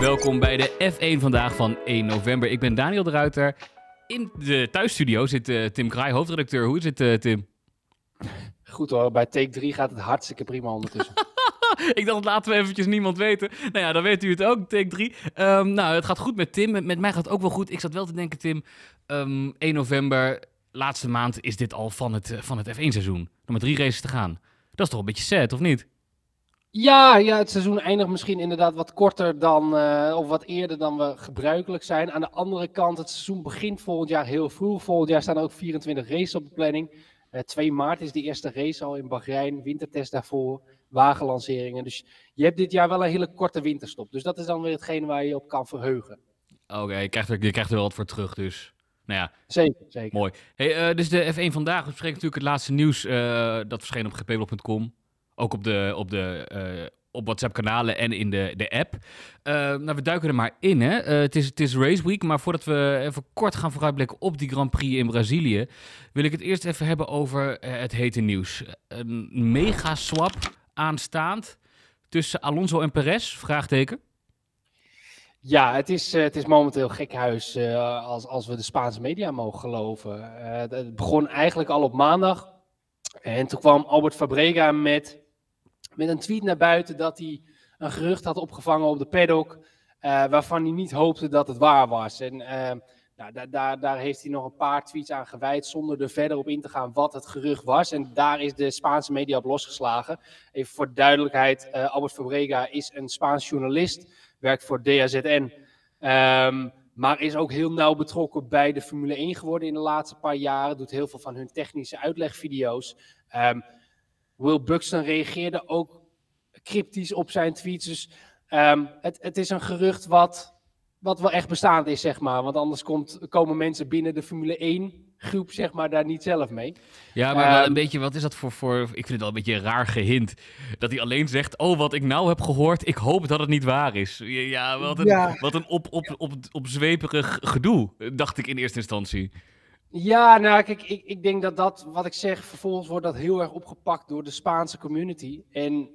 Welkom bij de F1 vandaag van 1 november. Ik ben Daniel de Ruiter. In de thuisstudio zit uh, Tim Kraai, hoofdredacteur. Hoe is het, uh, Tim? Goed hoor, bij take 3 gaat het hartstikke prima ondertussen. ik dacht, laten we eventjes niemand weten. Nou ja, dan weet u het ook, take 3. Um, ehm, nou, het gaat goed met Tim. Met, met, mij gaat het ook wel goed. Ik zat wel te denken, Tim, um, ehm, 1 november, laatste maand is dit al van het, van het F1-seizoen. Nog maar drie races te gaan. Dat is toch een beetje sad, of niet? Ja, ja, het seizoen eindigt misschien inderdaad wat korter dan, uh, of wat eerder dan we gebruikelijk zijn. Aan de andere kant, het seizoen begint volgend jaar heel vroeg. Volgend jaar staan er ook 24 races op de planning. Uh, eh, 2 maart is de eerste race al in Bahrein, wintertest daarvoor, wagenlanceringen. Dus je hebt dit jaar wel een hele korte winterstop. Dus dat is dan weer hetgeen waar je op kan verheugen. Oké, je, krijgt er, je krijgt er wel wat voor terug dus. Nou ja, zeker, zeker. Mooi. Hey, uh, dus de F1 vandaag bespreken natuurlijk het laatste nieuws. dat verscheen op gpblog.com. Ook op, de, op, de, uh, op WhatsApp-kanalen en in de, de app. Uh, nou, we duiken er maar in. Uh, het, is, het is Race Week, maar voordat we even kort gaan vooruitblikken op die Grand Prix in Brazilië, wil ik het eerst even hebben over het hete nieuws. Een mega swap aanstaand tussen Alonso en Perez? Vraagteken. Ja, het is, het is momenteel gekhuis als, als we de Spaanse media mogen geloven. Het begon eigenlijk al op maandag. En toen kwam Albert Fabrega met met een tweet naar buiten dat hij een gerucht had opgevangen op de paddock. Uh, waarvan hij niet hoopte dat het waar was. En uh, nou, daar, daar, daar heeft hij nog een paar tweets aan gewijd. zonder er verder op in te gaan wat het gerucht was. En daar is de Spaanse media op losgeslagen. Even voor duidelijkheid: uh, Albert Fabrega is een Spaans journalist. werkt voor DAZN. Ehm, maar is ook heel nauw betrokken bij de Formule 1 geworden in de laatste paar jaren. Doet heel veel van hun technische uitlegvideo's. Um, Will Buxton reageerde ook cryptisch op zijn tweets. Dus um, het, het is een gerucht wat, wat wel echt bestaand is, zeg maar. Want anders komt, komen mensen binnen de Formule 1 groep, zeg maar, daar niet zelf mee. Ja, maar wel een ehm, beetje, wat is dat voor, voor, ik vind het wel een beetje een raar gehint. Dat hij alleen zegt, oh, wat ik nou heb gehoord, ik hoop dat het niet waar is. Ja, wat een, Wat een op, op, op, opzweperig gedoe, dacht ik in eerste instantie. Ja, nou ik, ik denk dat dat, wat ik zeg, vervolgens wordt dat heel erg opgepakt door de Spaanse community. En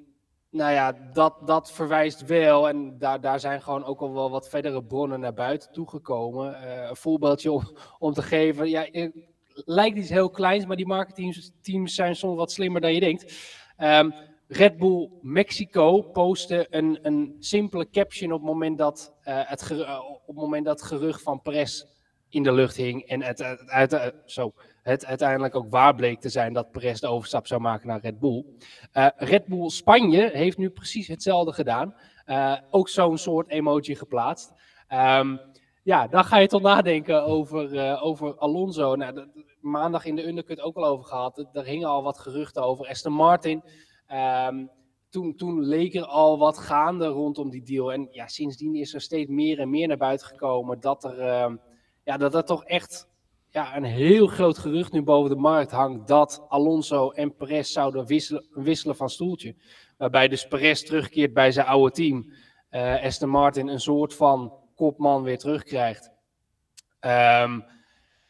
nou ja, dat, dat verwijst wel, en daar, daar zijn gewoon ook al wel wat verdere bronnen naar buiten toegekomen. Uh, een voorbeeldje om, te geven, ja, het lijkt iets heel kleins, maar die marketingteams zijn soms wat slimmer dan je denkt. Um, Red Bull Mexico postte een, een simpele caption op het moment dat, uh, het, op het moment dat gerucht van Perez in de lucht hing. En het, het, zo, het uiteindelijk ook waar bleek te zijn dat Perez de overstap zou maken naar Red Bull. Uh, Red Bull Spanje heeft nu precies hetzelfde gedaan. Uh, ook zo'n soort emoji geplaatst. Um, ja, dan ga je toch nadenken over, over Alonso. Nou, maandag in de undercut ook al over gehad. Er hingen al wat geruchten over Aston Martin. Um, toen, toen leek er al wat gaande rondom die deal. En ja, sindsdien is er steeds meer en meer naar buiten gekomen dat er uh, ja, dat er toch echt ja, een heel groot gerucht nu boven de markt hangt dat Alonso en Perez zouden wisselen, wisselen van stoeltje. Waarbij dus Perez terugkeert bij zijn oude team. Uh, Aston Martin een soort van kopman weer terugkrijgt. Um,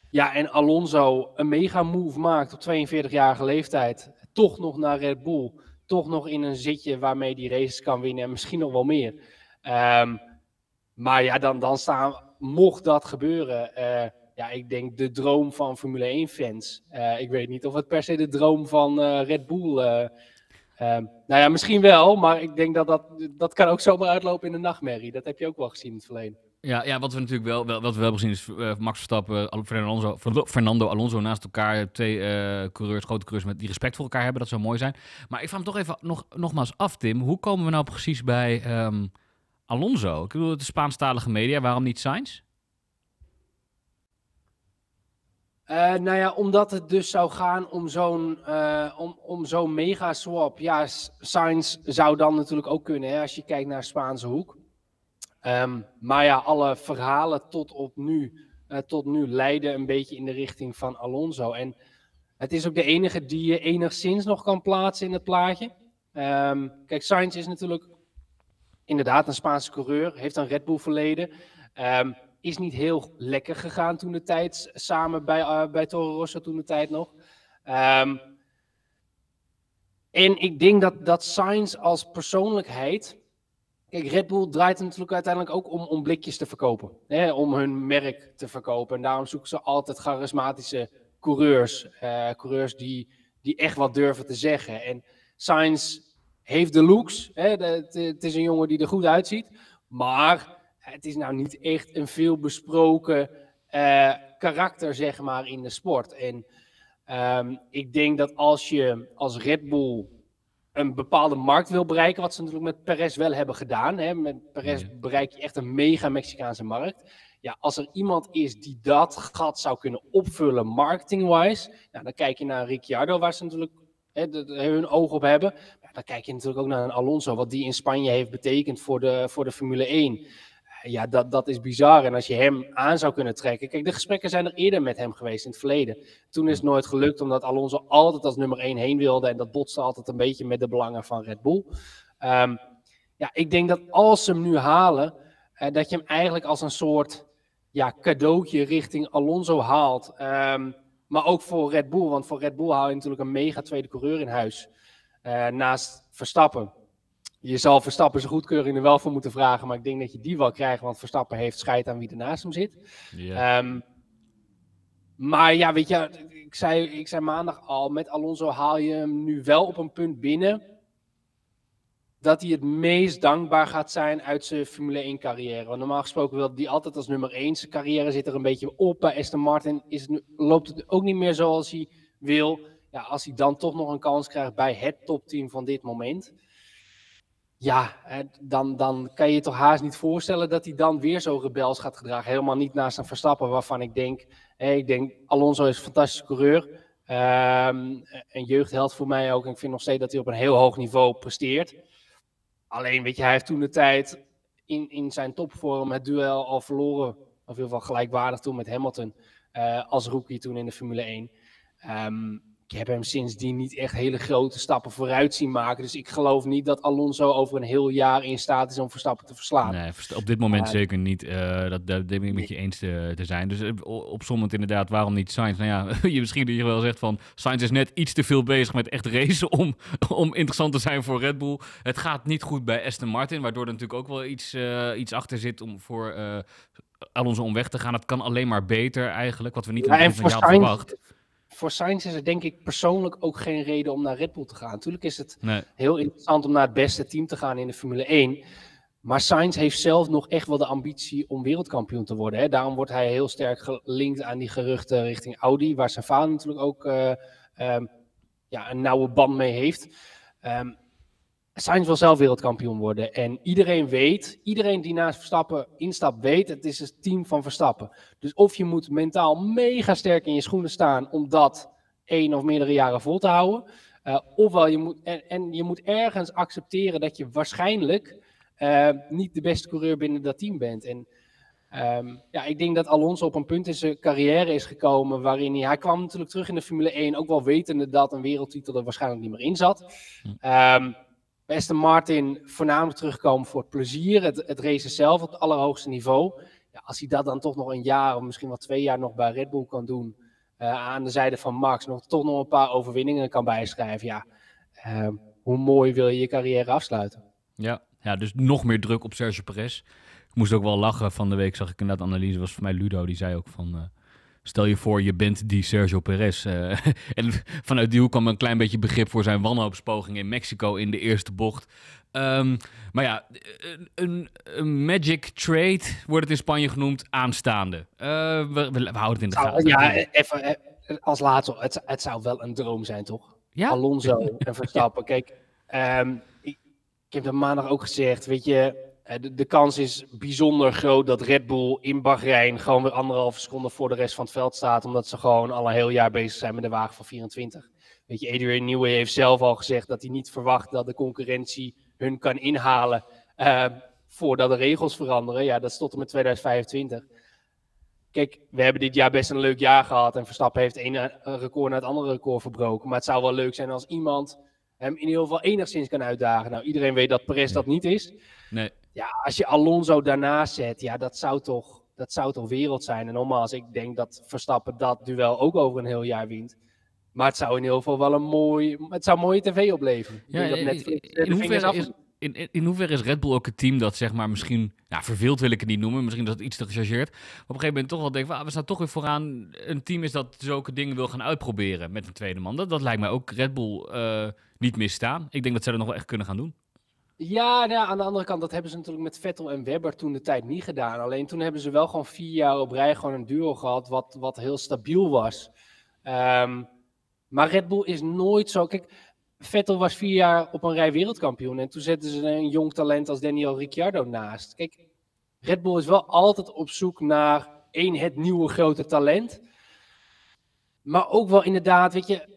ja, en Alonso een mega move maakt op 42-jarige leeftijd. Toch nog naar Red Bull. Toch nog in een zitje waarmee die races kan winnen en misschien nog wel meer. Um, maar ja, dan, dan staan mocht dat gebeuren, uh, ja, ik denk de droom van Formule 1-fans. Uh, eh, ik weet niet of het per se de droom van uh, Red Bull. nou ja, misschien wel, maar ik denk dat dat, dat kan ook zomaar uitlopen in de nachtmerrie. Dat heb je ook wel gezien in het verleden. Ja, ja, wat we natuurlijk wel, wel, wat we wel gezien is Max Verstappen, Fernando Alonso, Fernando Alonso naast elkaar. Twee coureurs, grote coureurs met die respect voor elkaar hebben. Dat zou mooi zijn. Maar ik vraag me toch even nog, nogmaals af, Tim. Hoe komen we nou precies bij um, Alonso. Ik bedoel, de Spaanstalige media, waarom niet Sainz? Uh, nou ja, omdat het dus zou gaan om zo'n uh, om, om zo'n mega swap. Ja, Sainz zou dan natuurlijk ook kunnen, hè, als je kijkt naar Spaanse hoek. Um, maar ja, alle verhalen tot op nu, uh, tot nu leiden een beetje in de richting van Alonso. En het is ook de enige die je enigszins nog kan plaatsen in het plaatje. Um, kijk, Sainz is natuurlijk inderdaad een Spaanse coureur, heeft een Red Bull verleden. Um, is niet heel lekker gegaan toen de tijd, samen bij, uh, bij Toro Rosso toen de tijd nog. Um, en ik denk dat, dat Sainz als persoonlijkheid Kijk, Red Bull draait natuurlijk uiteindelijk ook om, om blikjes te verkopen. Hè, om hun merk te verkopen. En daarom zoeken ze altijd charismatische coureurs. Uh, coureurs die, die echt wat durven te zeggen. En Sainz heeft de looks. Hè, het is een jongen die er goed uitziet. Maar het is nou niet echt een veel besproken uh, karakter, zeg maar, in de sport. En um, ik denk dat als je als Red Bull een bepaalde markt wil bereiken, wat ze natuurlijk met Perez wel hebben gedaan. Hè. Met Perez bereik je echt een mega Mexicaanse markt. Ja, als er iemand is die dat gat zou kunnen opvullen marketing-wise, nou, dan kijk je naar Ricciardo, waar ze natuurlijk hè, hun oog op hebben. Dan kijk je natuurlijk ook naar een Alonso, wat die in Spanje heeft betekend voor de, voor de Formule 1 ja, dat, dat is bizar. En als je hem aan zou kunnen trekken. Kijk, de gesprekken zijn er eerder met hem geweest in het verleden. Toen is het nooit gelukt, omdat Alonso altijd als nummer 1 heen wilde. En dat botste altijd een beetje met de belangen van Red Bull. Um, ja, ik denk dat als ze hem nu halen, uh, dat je hem eigenlijk als een soort ja, cadeautje richting Alonso haalt. Um, maar ook voor Red Bull, want voor Red Bull haal je natuurlijk een mega tweede coureur in huis. Uh, naast Verstappen je zal Verstappen zijn goedkeuring er wel voor moeten vragen. Maar ik denk dat je die wel krijgt. Want Verstappen heeft scheid aan wie er naast hem zit. Ja. Um, maar ja, weet je, ik zei, ik zei maandag al. Met Alonso haal je hem nu wel op een punt binnen. Dat hij het meest dankbaar gaat zijn uit zijn Formule 1 carrière. Want normaal gesproken wil hij altijd als nummer 1. Zijn carrière zit er een beetje op. Bij Aston Martin is het nu, loopt het ook niet meer zoals hij wil. Ja, als hij dan toch nog een kans krijgt bij het topteam van dit moment ja, dan, dan kan je je toch haast niet voorstellen dat hij dan weer zo rebels gaat gedragen. Helemaal niet naast een Verstappen waarvan ik denk, hey, ik denk Alonso is een fantastische coureur. Um, een jeugdheld voor mij ook. En ik vind nog steeds dat hij op een heel hoog niveau presteert. Alleen, weet je, hij heeft toen de tijd in, in zijn topvorm het duel al verloren. Of in ieder geval gelijkwaardig toen met Hamilton. Uh, als rookie toen in de Formule 1. Um, ehm, ik heb hem sindsdien niet echt hele grote stappen vooruit zien maken. Dus ik geloof niet dat Alonso over een heel jaar in staat is om Verstappen te verslaan. Nee, op dit moment zeker niet. Uh, dat, dat ben ik met je eens te, te zijn. Dus uh, opzommend inderdaad, waarom niet Sainz? Nou ja, je misschien dat je wel zegt van... Sainz is net iets te veel bezig met echt racen om, om interessant te zijn voor Red Bull. Het gaat niet goed bij Aston Martin, waardoor er natuurlijk ook wel iets, uh, iets achter zit om voor... Alonso om weg te gaan. Het kan alleen maar beter eigenlijk, wat we niet ja, in het jaar verwacht voor Sainz is er denk ik persoonlijk ook geen reden om naar Red Bull te gaan. Natuurlijk is het heel interessant om naar het beste team te gaan in de Formule 1. Maar Sainz heeft zelf nog echt wel de ambitie om wereldkampioen te worden. Hè. Daarom wordt hij heel sterk gelinkt aan die geruchten richting Audi, waar zijn vader natuurlijk ook uh, um, ja, een nauwe band mee heeft. Um, Sainz wil zelf wereldkampioen worden. En iedereen weet, iedereen die naast Verstappen instapt, weet, het is het team van Verstappen. Dus of je moet mentaal mega sterk in je schoenen staan om dat één of meerdere jaren vol te houden. Uh, ofwel, je moet, en, en, je moet ergens accepteren dat je waarschijnlijk uh, niet de beste coureur binnen dat team bent. En um, ja, ik denk dat Alonso op een punt in zijn carrière is gekomen waarin hij, hij kwam natuurlijk terug in de Formule 1, ook wel wetende dat een wereldtitel er waarschijnlijk niet meer in zat. Um, Aston Martin voornamelijk terugkomen voor het plezier, het, het racen zelf op het allerhoogste niveau. Ja, als hij dat dan toch nog een jaar of misschien wel twee jaar nog bij Red Bull kan doen, uh, aan de zijde van Max, nog toch nog een paar overwinningen kan bijschrijven, ja, uh, hoe mooi wil je je carrière afsluiten? Ja, ja, dus nog meer druk op Sergio Perez. Ik moest ook wel lachen van de week, zag ik inderdaad analyse, was voor mij Ludo, die zei ook van... Uh, Stel je voor, je bent die Sergio Perez. Uh, en vanuit die hoek kwam een klein beetje begrip voor zijn wanhoopspoging in Mexico in de eerste bocht. Um, maar ja, een, een, magic trade wordt het in Spanje genoemd, aanstaande. Uh, we, we, houden het in de gaten. Ja, even eh, als laatste, het, het zou wel een droom zijn, toch? Ja? Alonso en Verstappen. Kijk, um, ik, ik heb dat maandag ook gezegd, weet je, eh, de, de, kans is bijzonder groot dat Red Bull in Bahrein gewoon weer anderhalve seconde voor de rest van het veld staat. Omdat ze gewoon al een heel jaar bezig zijn met de wagen van 24. Weet je, Adrian Newey heeft zelf al gezegd dat hij niet verwacht dat de concurrentie hun kan inhalen uh, voordat de regels veranderen. Ja, dat is tot en met 2025. Kijk, we hebben dit jaar best een leuk jaar gehad en Verstappen heeft een record na het andere record verbroken. Maar het zou wel leuk zijn als iemand hem in ieder geval enigszins kan uitdagen. Nou, iedereen weet dat Perez dat niet is. Nee. Ja, als je Alonso daarnaast zet, ja, dat zou toch, dat zou toch wereld zijn. En nogmaals, ik denk dat Verstappen dat duel ook over een heel jaar wint. Maar het zou in ieder geval wel een mooi, het zou mooie tv opleveren. Ja, dat Netflix, in, hoeverre is, in, in hoeverre is Red Bull ook een team dat zeg maar misschien, nou verveeld wil ik het niet noemen, misschien dat het iets te gechargeerd, maar op een gegeven moment toch wel denk van, ah, we staan toch weer vooraan een team is dat zulke dingen wil gaan uitproberen met een tweede man. Dat, dat lijkt mij ook Red Bull uh, niet misstaan. Ik denk dat zij dat nog wel echt kunnen gaan doen. Ja, nou, aan de andere kant, dat hebben ze natuurlijk met Vettel en Webber toen de tijd niet gedaan. Alleen toen hebben ze wel gewoon vier jaar op rij gewoon een duo gehad wat, wat heel stabiel was. Um, maar Red Bull is nooit zo. Kijk, Vettel was vier jaar op een rij wereldkampioen. En toen zetten ze een jong talent als Daniel Ricciardo naast. Kijk, Red Bull is wel altijd op zoek naar één, het nieuwe grote talent. Maar ook wel inderdaad, weet je,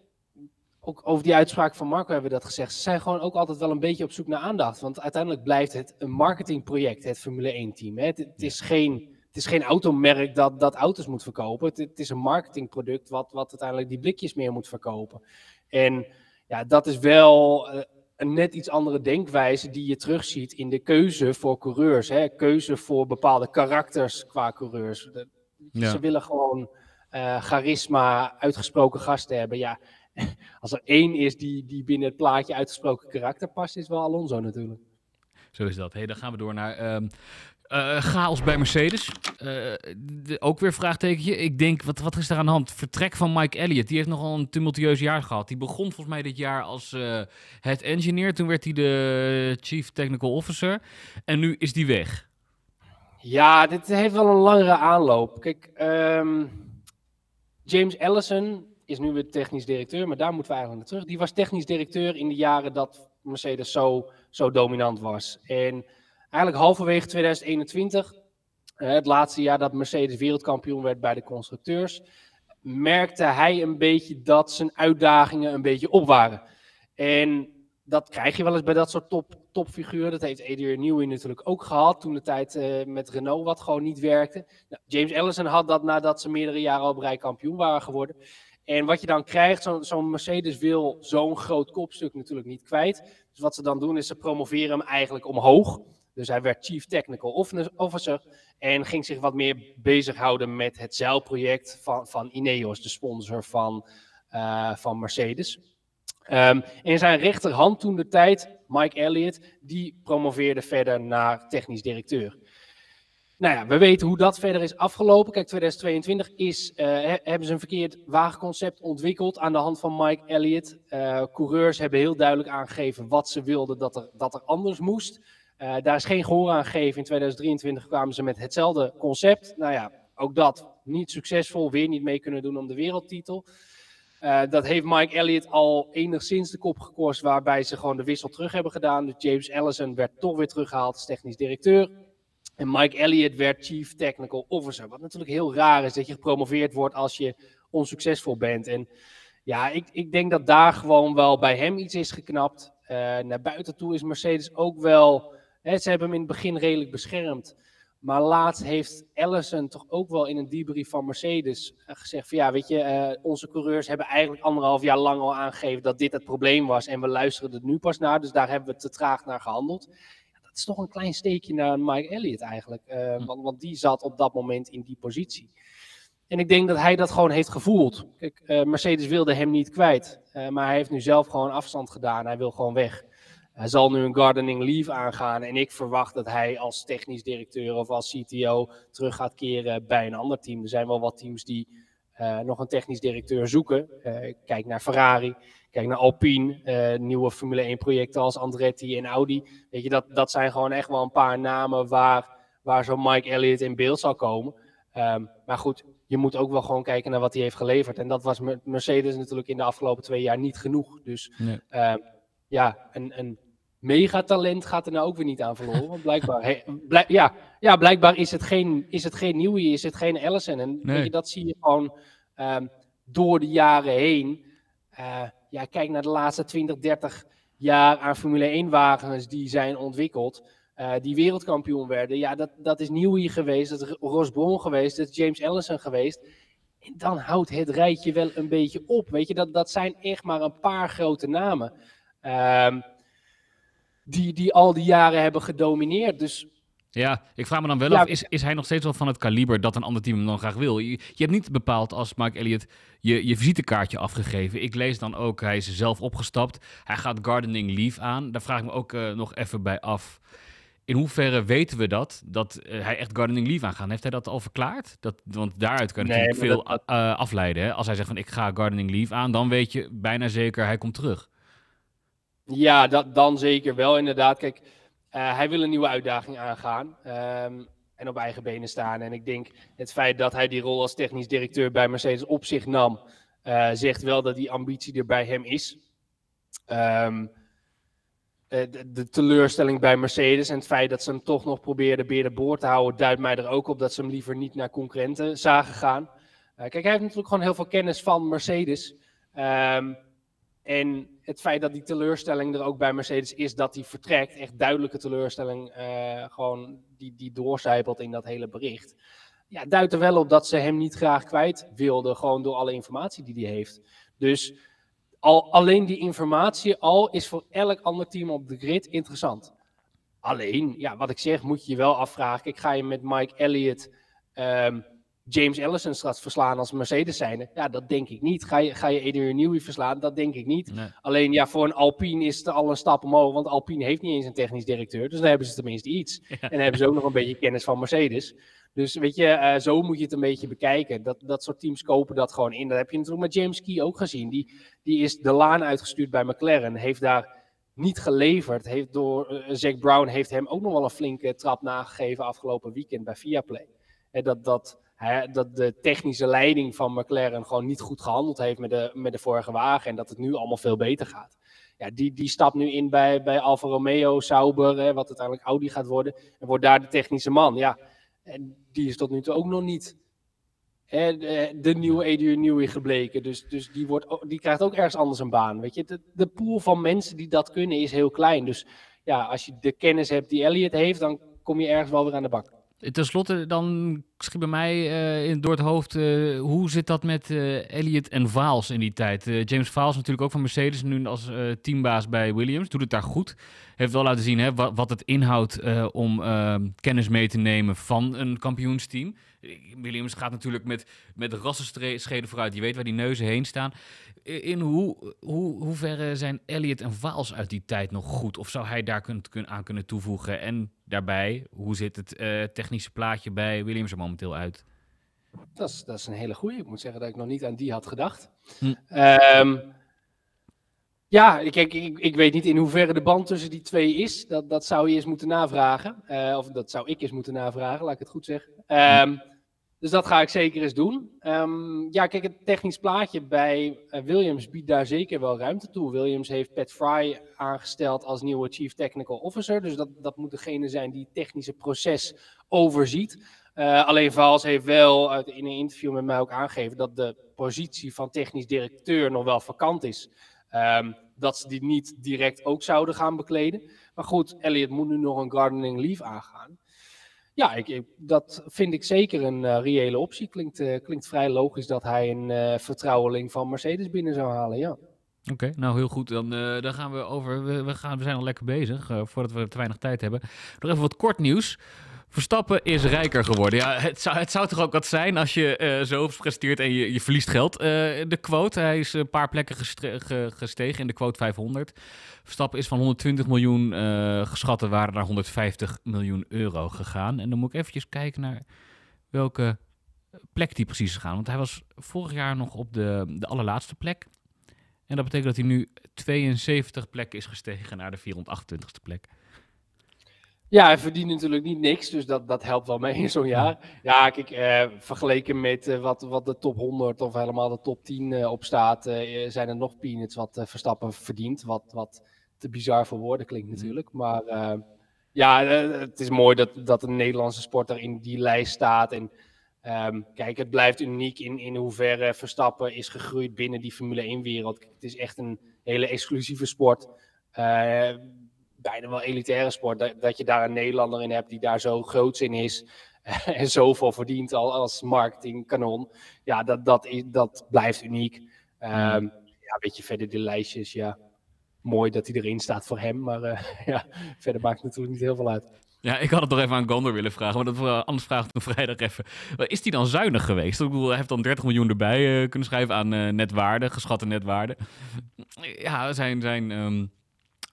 ook over die uitspraak van Marco hebben we dat gezegd. Ze zijn gewoon ook altijd wel een beetje op zoek naar aandacht. Want uiteindelijk blijft het een marketingproject, het Formule 1-team. Het, het, is geen, het is geen automerk dat, dat auto's moet verkopen. Het, het, is een marketingproduct wat, wat uiteindelijk die blikjes meer moet verkopen. En ja, dat is wel uh, een net iets andere denkwijze die je terugziet in de keuze voor coureurs. Hè? Keuze voor bepaalde karakters qua coureurs. Ze willen gewoon uh, charisma, uitgesproken gasten hebben. Ja, als er één is die, die binnen het plaatje uitgesproken karakter past, is wel Alonso natuurlijk. Zo is dat. Hey, dan gaan we door naar uh, uh, chaos bij Mercedes. Uh, ook weer vraagtekentje. Ik denk, wat, wat is er aan de hand? Vertrek van Mike Elliott. Die heeft nogal een tumultueus jaar gehad. Die begon volgens mij dit jaar als uh, head engineer. Toen werd hij de chief technical officer. En nu is die weg. Ja, dit heeft wel een langere aanloop. Kijk, um, James Allison is nu weer technisch directeur. Maar daar moeten we eigenlijk naar terug. Die was technisch directeur in de jaren dat Mercedes zo, zo dominant was. En eigenlijk halverwege 2021, eh, het laatste jaar dat Mercedes wereldkampioen werd bij de constructeurs, merkte hij een beetje dat zijn uitdagingen een beetje op waren. En dat krijg je wel eens bij dat soort top, topfiguren. Dat heeft Adrian Newey natuurlijk ook gehad toen de tijd uh, met Renault wat gewoon niet werkte. Nou, James Ellison had dat nadat ze meerdere jaren op rij kampioen waren geworden. En wat je dan krijgt, zo'n zo Mercedes wil zo'n groot kopstuk natuurlijk niet kwijt. Dus wat ze dan doen is ze promoveren hem eigenlijk omhoog. Dus hij werd Chief Technical Officer en ging zich wat meer bezighouden met het zeilproject van, van Ineos, de sponsor van, uh, van Mercedes. Um, en zijn rechterhand toen de tijd, Mike Elliott, die promoveerde verder naar technisch directeur. Nou ja, we weten hoe dat verder is afgelopen. Kijk, 2022 is, uh, hebben ze een verkeerd wagenconcept ontwikkeld aan de hand van Mike Elliott. Uh, coureurs hebben heel duidelijk aangegeven wat ze wilden dat er, dat er anders moest. Uh, daar is geen gehoor aan gegeven. In 2023 kwamen ze met hetzelfde concept. Nou ja, ook dat niet succesvol, weer niet mee kunnen doen om de wereldtitel. Dat heeft Mike Elliott al enigszins de kop gekost, waarbij ze gewoon de wissel terug hebben gedaan. Dus James Allison werd toch weer teruggehaald als technisch directeur. En Mike Elliott werd Chief Technical Officer. Wat natuurlijk heel raar is dat je gepromoveerd wordt als je onsuccesvol bent. En ja, ik, ik denk dat daar gewoon wel bij hem iets is geknapt. Uh, naar buiten toe is Mercedes ook wel He, ze hebben hem in het begin redelijk beschermd. Maar laatst heeft Allison toch ook wel in een debrief van Mercedes eh, gezegd van ja, weet je, uh, onze coureurs hebben eigenlijk anderhalf jaar lang al aangegeven dat dit het probleem was en we luisteren er nu pas naar, dus daar hebben we te traag naar gehandeld. Dat is toch een klein steekje naar Mike Elliott eigenlijk, uh, want, want, die zat op dat moment in die positie. En ik denk dat hij dat gewoon heeft gevoeld. Kijk, Mercedes wilde hem niet kwijt, maar hij heeft nu zelf gewoon afstand gedaan, hij wil gewoon weg. Hij zal nu een gardening leave aangaan en ik verwacht dat hij als technisch directeur of als CTO terug gaat keren bij een ander team. Er zijn wel wat teams die nog een technisch directeur zoeken. Uh, kijk naar Ferrari, kijk naar Alpine, uh, nieuwe Formule 1 projecten als Andretti en Audi. Weet je, dat, dat zijn gewoon echt wel een paar namen waar, waar zo'n Mike Elliott in beeld zal komen. Um, maar goed, je moet ook wel gewoon kijken naar wat hij heeft geleverd. En dat was Mercedes natuurlijk in de afgelopen twee jaar niet genoeg. Dus nee. ja, een, een megatalent gaat er nou ook weer niet aan verloren. Want blijkbaar, blijk, ja, ja, blijkbaar is het geen, is het geen Newey, is het geen Allison. En nee. weet je, dat zie je gewoon um, door de jaren heen. Uh, ja, kijk naar de laatste 20, 30 jaar aan Formule 1 wagens die zijn ontwikkeld. Uh, die wereldkampioen werden. Ja, dat, dat is Newey geweest, dat is Ross Brown geweest, dat is James Allison geweest. En dan houdt het rijtje wel een beetje op. Weet je, dat, dat zijn echt maar een paar grote namen. Um, die, die al die jaren hebben gedomineerd. Dus Ja, ik vraag me dan wel af, is, is hij nog steeds wel van het kaliber dat een ander team hem dan graag wil? Je, je hebt niet bepaald als Mike Elliott je, je visitekaartje afgegeven. Ik lees dan ook, hij is zelf opgestapt. Hij gaat gardening leave aan. Daar vraag ik me ook uh, nog even bij af. In hoeverre weten we dat, dat uh, hij echt gardening leave aangaat? Heeft hij dat al verklaard? Dat, want daaruit kan je nee, natuurlijk veel dat... uh, afleiden. Hè? Als hij zegt van ik ga gardening leave aan, dan weet je bijna zeker hij komt terug. Ja, dat, dan zeker wel inderdaad. Kijk, uh, hij wil een nieuwe uitdaging aangaan um, en op eigen benen staan. En ik denk het feit dat hij die rol als technisch directeur bij Mercedes op zich nam, uh, zegt wel dat die ambitie er bij hem is. Um, de, de, teleurstelling bij Mercedes en het feit dat ze hem toch nog probeerden beer de boord te houden, duidt mij er ook op dat ze hem liever niet naar concurrenten zagen gaan. Kijk, hij heeft natuurlijk gewoon heel veel kennis van Mercedes. Um, en het feit dat die teleurstelling er ook bij Mercedes is dat hij vertrekt, echt duidelijke teleurstelling, uh, gewoon die, die doorcijpelt in dat hele bericht. Ja, duidt er wel op dat ze hem niet graag kwijt wilden, gewoon door alle informatie die hij heeft. Dus al, alleen die informatie al is voor elk ander team op de grid interessant. Alleen, ja, wat ik zeg, moet je je wel afvragen. Ik ga je met Mike Elliott um, James Ellison straks verslaan als Mercedes zijnde? Ja, dat denk ik niet. Ga je, ga je Adrian Newey verslaan? Dat denk ik niet. Alleen ja, voor een Alpine is het al een stap omhoog, want Alpine heeft niet eens een technisch directeur. Dus dan hebben ze tenminste iets. En dan hebben ze ook nog een beetje kennis van Mercedes. Dus weet je, uh, zo moet je het een beetje bekijken. Dat, dat soort teams kopen dat gewoon in. Dat heb je natuurlijk met James Key ook gezien. Die, die is de laan uitgestuurd bij McLaren. Heeft daar niet geleverd. Heeft door, uh, Zack Brown heeft hem ook nog wel een flinke trap nagegeven afgelopen weekend bij Viaplay. En dat, dat, Hè, dat de technische leiding van McLaren gewoon niet goed gehandeld heeft met de, met de vorige wagen. En dat het nu allemaal veel beter gaat. Ja, die, die stapt nu in bij, bij Alfa Romeo, Sauber, hè, wat uiteindelijk Audi gaat worden. En wordt daar de technische man. Ja, en die is tot nu toe ook nog niet hè, de, nieuwe Adrian Newey gebleken. Dus, dus die, wordt, die krijgt ook ergens anders een baan. Weet je? De, de pool van mensen die dat kunnen is heel klein. Dus ja, als je de kennis hebt die Elliot heeft, dan kom je ergens wel weer aan de bak. Ten slotte, dan schiet bij mij uh, in, door het hoofd, uh, hoe zit dat met uh, Elliot en Vaals in die tijd? James Vaals natuurlijk ook van Mercedes, nu als teambaas bij Williams, doet het daar goed. Heeft wel laten zien hè, wat, wat het inhoudt om kennis mee te nemen van een kampioensteam. Williams gaat natuurlijk met, met rassenscheden vooruit. Je weet waar die neuzen heen staan. In hoe, hoe, hoeverre zijn Elliot en Vaals uit die tijd nog goed? Of zou hij daar kun, kun, aan kunnen toevoegen? En daarbij, hoe zit het uh, technische plaatje bij Williams er momenteel uit? Dat is, dat is een hele goede. Ik moet zeggen dat ik nog niet aan die had gedacht. Hm. Um, ja, ik, ik, ik, weet niet in hoeverre de band tussen die twee is. Dat, dat zou je eens moeten navragen. Uh, of dat zou ik eens moeten navragen, laat ik het goed zeggen. Um, dus dat ga ik zeker eens doen. Um, ja, kijk, het technisch plaatje bij uh, Williams biedt daar zeker wel ruimte toe. Williams heeft Pat Fry aangesteld als nieuwe Chief Technical Officer. Dus dat, dat moet degene zijn die het technische proces overziet. Uh, alleen Vals heeft wel in een interview met mij ook aangegeven dat de positie van technisch directeur nog wel vakant is. Um, dat ze die niet direct ook zouden gaan bekleden. Maar goed, Elliot moet nu nog een gardening leave aangaan. Ja, ik, dat vind ik zeker een uh, reële optie. Klinkt, uh, klinkt vrij logisch dat hij een uh, vertrouweling van Mercedes binnen zou halen, ja. Oké, nou heel goed. Dan, dan gaan we over. We, we, gaan, we zijn al lekker bezig voordat we te weinig tijd hebben. Nog even wat kort nieuws. Verstappen is rijker geworden. Ja, het zou, het zou toch ook wat zijn als je uh, zo presteert en je, je verliest geld. Uh, de quote, hij is een paar plekken gestegen in de quote 500. Verstappen is van 120 miljoen uh, geschatte waarde naar 150 miljoen euro gegaan. En dan moet ik eventjes kijken naar welke plek die precies is gegaan. Want hij was vorig jaar nog op de, de allerlaatste plek. En dat betekent dat hij nu 72 plekken is gestegen naar de 428ste plek. Ja, hij verdient natuurlijk niet niks, dus dat, dat helpt wel mee in zo'n jaar. Ja, kijk, eh, vergeleken met uh, wat, wat de top 100 of helemaal de top 10 uh, op staat, uh, zijn er nog peanuts wat Verstappen verdient. Wat, wat te bizar voor woorden klinkt mm. natuurlijk. Maar ja, het is mooi dat, dat een Nederlandse sporter in die lijst staat. En um, kijk, het blijft uniek in, in hoeverre Verstappen is gegroeid binnen die Formule 1-wereld. Het is echt een hele exclusieve sport bijna wel elitaire sport. Dat, dat je daar een Nederlander in hebt die daar zo groot in is. en zoveel verdient al als marketingkanon. Ja, dat, dat, is, dat blijft uniek. Um, ja, weet je, verder de lijstjes, ja. Mooi dat hij erin staat voor hem, maar uh, ja, verder maakt het natuurlijk niet heel veel uit. Ja, ik had het nog even aan Gondor willen vragen, maar dat, uh, anders vraag ik nog vrijdag even. Is die dan zuinig geweest? Ik bedoel, hij heeft dan 30 miljoen erbij uh, kunnen schrijven aan uh, netwaarde, geschatte netwaarde. Ja, zijn, zijn, um,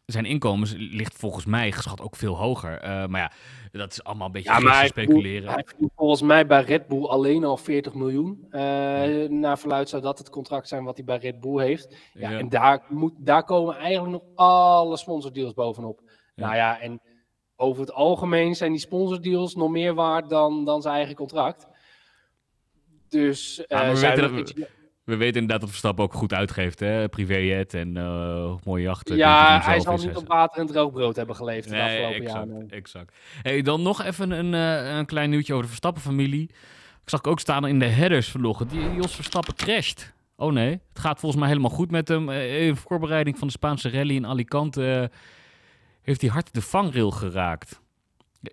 zijn inkomens ligt volgens mij geschat ook veel hoger. maar ja, dat is allemaal een beetje ja, maar speculeren. Hij verdient volgens mij bij Red Bull alleen al 40 miljoen. Ja. Naar verluid zou dat het contract zijn wat hij bij Red Bull heeft. Ja, ja. En daar, moet, daar komen eigenlijk nog alle sponsordeals bovenop. Nou ja, en over het algemeen zijn die sponsordeals nog meer waard dan, dan zijn eigen contract. Dus uh, ja, we, weten dat, we, we, weten inderdaad dat Verstappen ook goed uitgeeft, hè? Privéjet en uh, mooie jachten. Ja, hij zal niet op water en droog brood hebben geleefd de afgelopen exact, jaren. Exact. Hey, dan nog even een, uh, een klein nieuwtje over de Verstappen-familie. Ik zag ook staan in de headers vloggen. Die Jos Verstappen crasht. Oh nee, het gaat volgens mij helemaal goed met hem. In voorbereiding van de Spaanse rally in Alicante heeft hij hard de vangrail geraakt.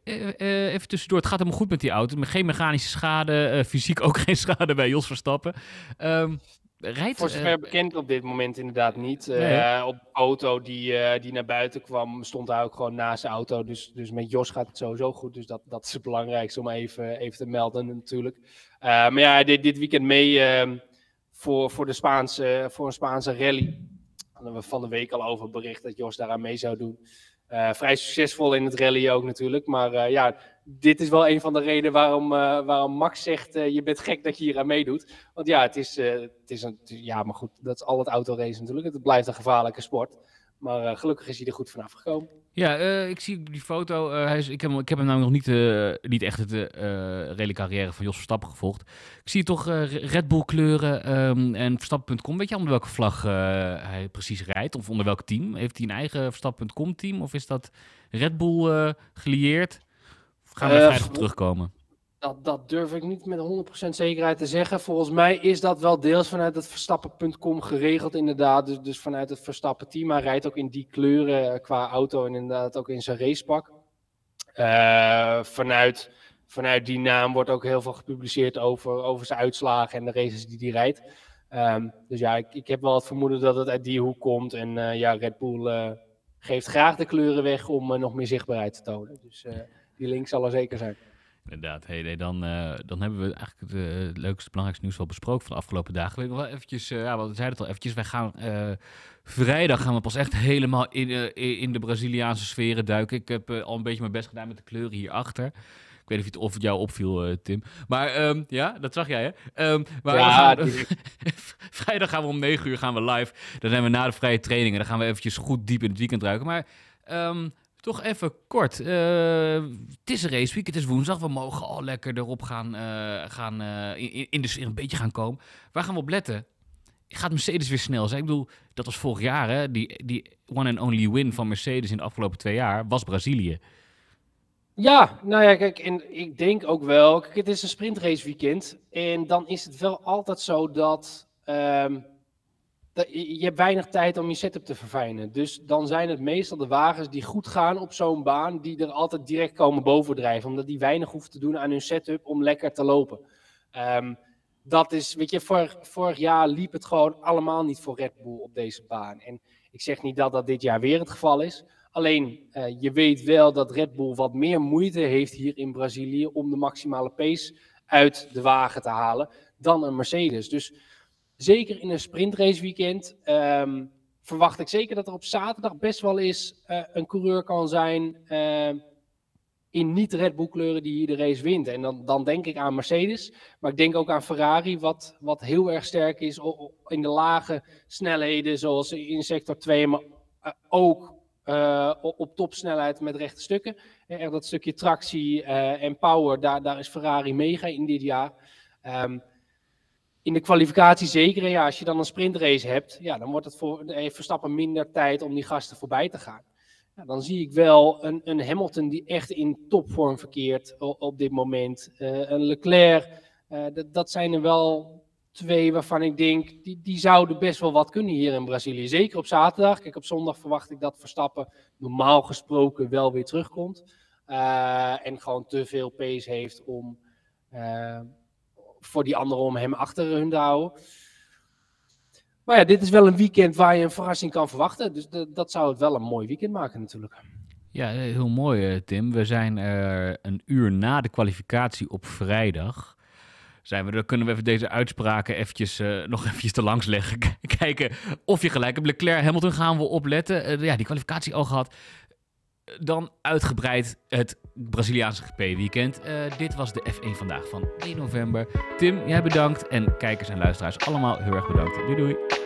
Uh, even tussendoor, het gaat helemaal goed met die auto. Geen mechanische schade, uh, fysiek ook geen schade bij Jos Verstappen. Um, rijdt, Voor zover bekend op dit moment inderdaad niet. Nee. op de auto die, die naar buiten kwam, stond hij ook gewoon naast de auto. Dus, dus met Jos gaat het sowieso goed. Dus dat, dat is het belangrijkste om even, even te melden natuurlijk. maar ja, dit, dit weekend mee ehm, voor, voor, de Spaanse, voor een Spaanse rally. We van de week al over bericht dat Jos daaraan mee zou doen. Uh, vrij succesvol in het rally ook natuurlijk. Maar uh, ja, dit is wel een van de redenen waarom, uh, waarom Max zegt: je bent gek dat je hier aan meedoet. Want ja, het is, het is een. Ja, maar goed, dat is al het autoracen natuurlijk. Het blijft een gevaarlijke sport. Maar gelukkig is hij er goed vanaf gekomen. Ja, ik zie die foto. hij is, ik, heb, ik heb hem namelijk nog niet, niet echt het rally carrière van Jos Verstappen gevolgd. Ik zie toch Red Bull kleuren um, en Verstappen.com. Weet je onder welke vlag hij precies rijdt? Of onder welk team? Heeft hij een eigen Verstappen.com team? Of is dat Red Bull gelieerd? Of gaan we er vrijdag op terugkomen? Dat, dat durf ik niet met 100% zekerheid te zeggen. Volgens mij is dat wel deels vanuit het Verstappen.com geregeld, inderdaad. Dus, dus vanuit het Verstappen-team. Hij rijdt ook in die kleuren qua auto en inderdaad ook in zijn racepak. Uh, vanuit, vanuit die naam wordt ook heel veel gepubliceerd over, over zijn uitslagen en de races die hij rijdt. Um, dus ja, ik, ik heb wel het vermoeden dat het uit die hoek komt. En uh, ja, Red Bull geeft graag de kleuren weg om nog meer zichtbaarheid te tonen. Dus die link zal er zeker zijn. Inderdaad, hey, nee, dan, uh, dan hebben we eigenlijk het, uh, het leukste, belangrijkste nieuws wel besproken van de afgelopen dagen. Ik wil wel eventjes, uh, ja, we zeiden het al eventjes, wij gaan vrijdag gaan we pas echt helemaal in, in de Braziliaanse sferen duiken. Ik heb al een beetje mijn best gedaan met de kleuren hierachter. Ik weet niet of het jou opviel, Tim. Maar um, ja, dat zag jij, hè? Um, maar ja, gaan, vrijdag gaan we om 9 uur gaan we live. Dan zijn we na de vrije trainingen. Dan gaan we eventjes goed diep in het weekend ruiken. Maar um, toch even kort. Uh, het is een raceweek, het is woensdag. We mogen al lekker erop gaan, uh, gaan uh, in, in de sfeer een beetje gaan komen. Waar gaan we op letten? Gaat Mercedes weer snel zijn? Ik bedoel, dat was vorig jaar, hè? Die, die one and only win van Mercedes in de afgelopen twee jaar was Brazilië. Ja, nou ja, kijk, en ik denk ook wel, kijk, het is een sprintrace weekend. En dan is het wel altijd zo dat... Um, je hebt weinig tijd om je setup te verfijnen. Dus dan zijn het meestal de wagens die goed gaan op zo'n baan, die er altijd direct komen bovendrijven. Omdat die weinig hoeven te doen aan hun setup om lekker te lopen. Um, dat is, weet je, vorig, jaar liep het gewoon allemaal niet voor Red Bull op deze baan. En ik zeg niet dat dat dit jaar weer het geval is. Alleen, uh, je weet wel dat Red Bull wat meer moeite heeft hier in Brazilië om de maximale pace uit de wagen te halen dan een Mercedes. Dus zeker in een sprintrace weekend um, verwacht ik zeker dat er op zaterdag best wel eens uh, een coureur kan zijn uh, in niet Red Bull kleuren die de race wint. En dan, dan denk ik aan Mercedes, maar ik denk ook aan Ferrari, wat, wat heel erg sterk is in de lage snelheden, zoals in sector 2, maar uh, ook op topsnelheid met rechte stukken. Dat stukje tractie en power, daar, daar is Ferrari mega in dit jaar. Um, in de kwalificatie zeker. Ja, als je dan een sprintrace hebt, ja, dan wordt het voor heeft Verstappen minder tijd om die gasten voorbij te gaan. Ja, dan zie ik wel een, een, Hamilton die echt in topvorm verkeert op, op dit moment. Uh, een Leclerc, uh, dat, zijn er wel twee waarvan ik denk, die, die zouden best wel wat kunnen hier in Brazilië. Zeker op zaterdag. Kijk, op zondag verwacht ik dat Verstappen normaal gesproken wel weer terugkomt. En gewoon te veel pace heeft om voor die anderen om hem achter hun te houden. Maar ja, dit is wel een weekend waar je een verrassing kan verwachten. Dus dat zou het wel een mooi weekend maken natuurlijk. Ja, heel mooi, Tim. We zijn een uur na de kwalificatie op vrijdag zijn we. Dan kunnen we even deze uitspraken eventjes, uh, nog eventjes te langs leggen. Kijken of je gelijk hebt. Leclerc, Hamilton gaan we opletten. Uh, ja, die kwalificatie al gehad. Dan uitgebreid het Braziliaanse GP-weekend. Uh, dit was de F1 vandaag van 1 november. Tim, jij bedankt. En kijkers en luisteraars allemaal heel erg bedankt. Doei doei.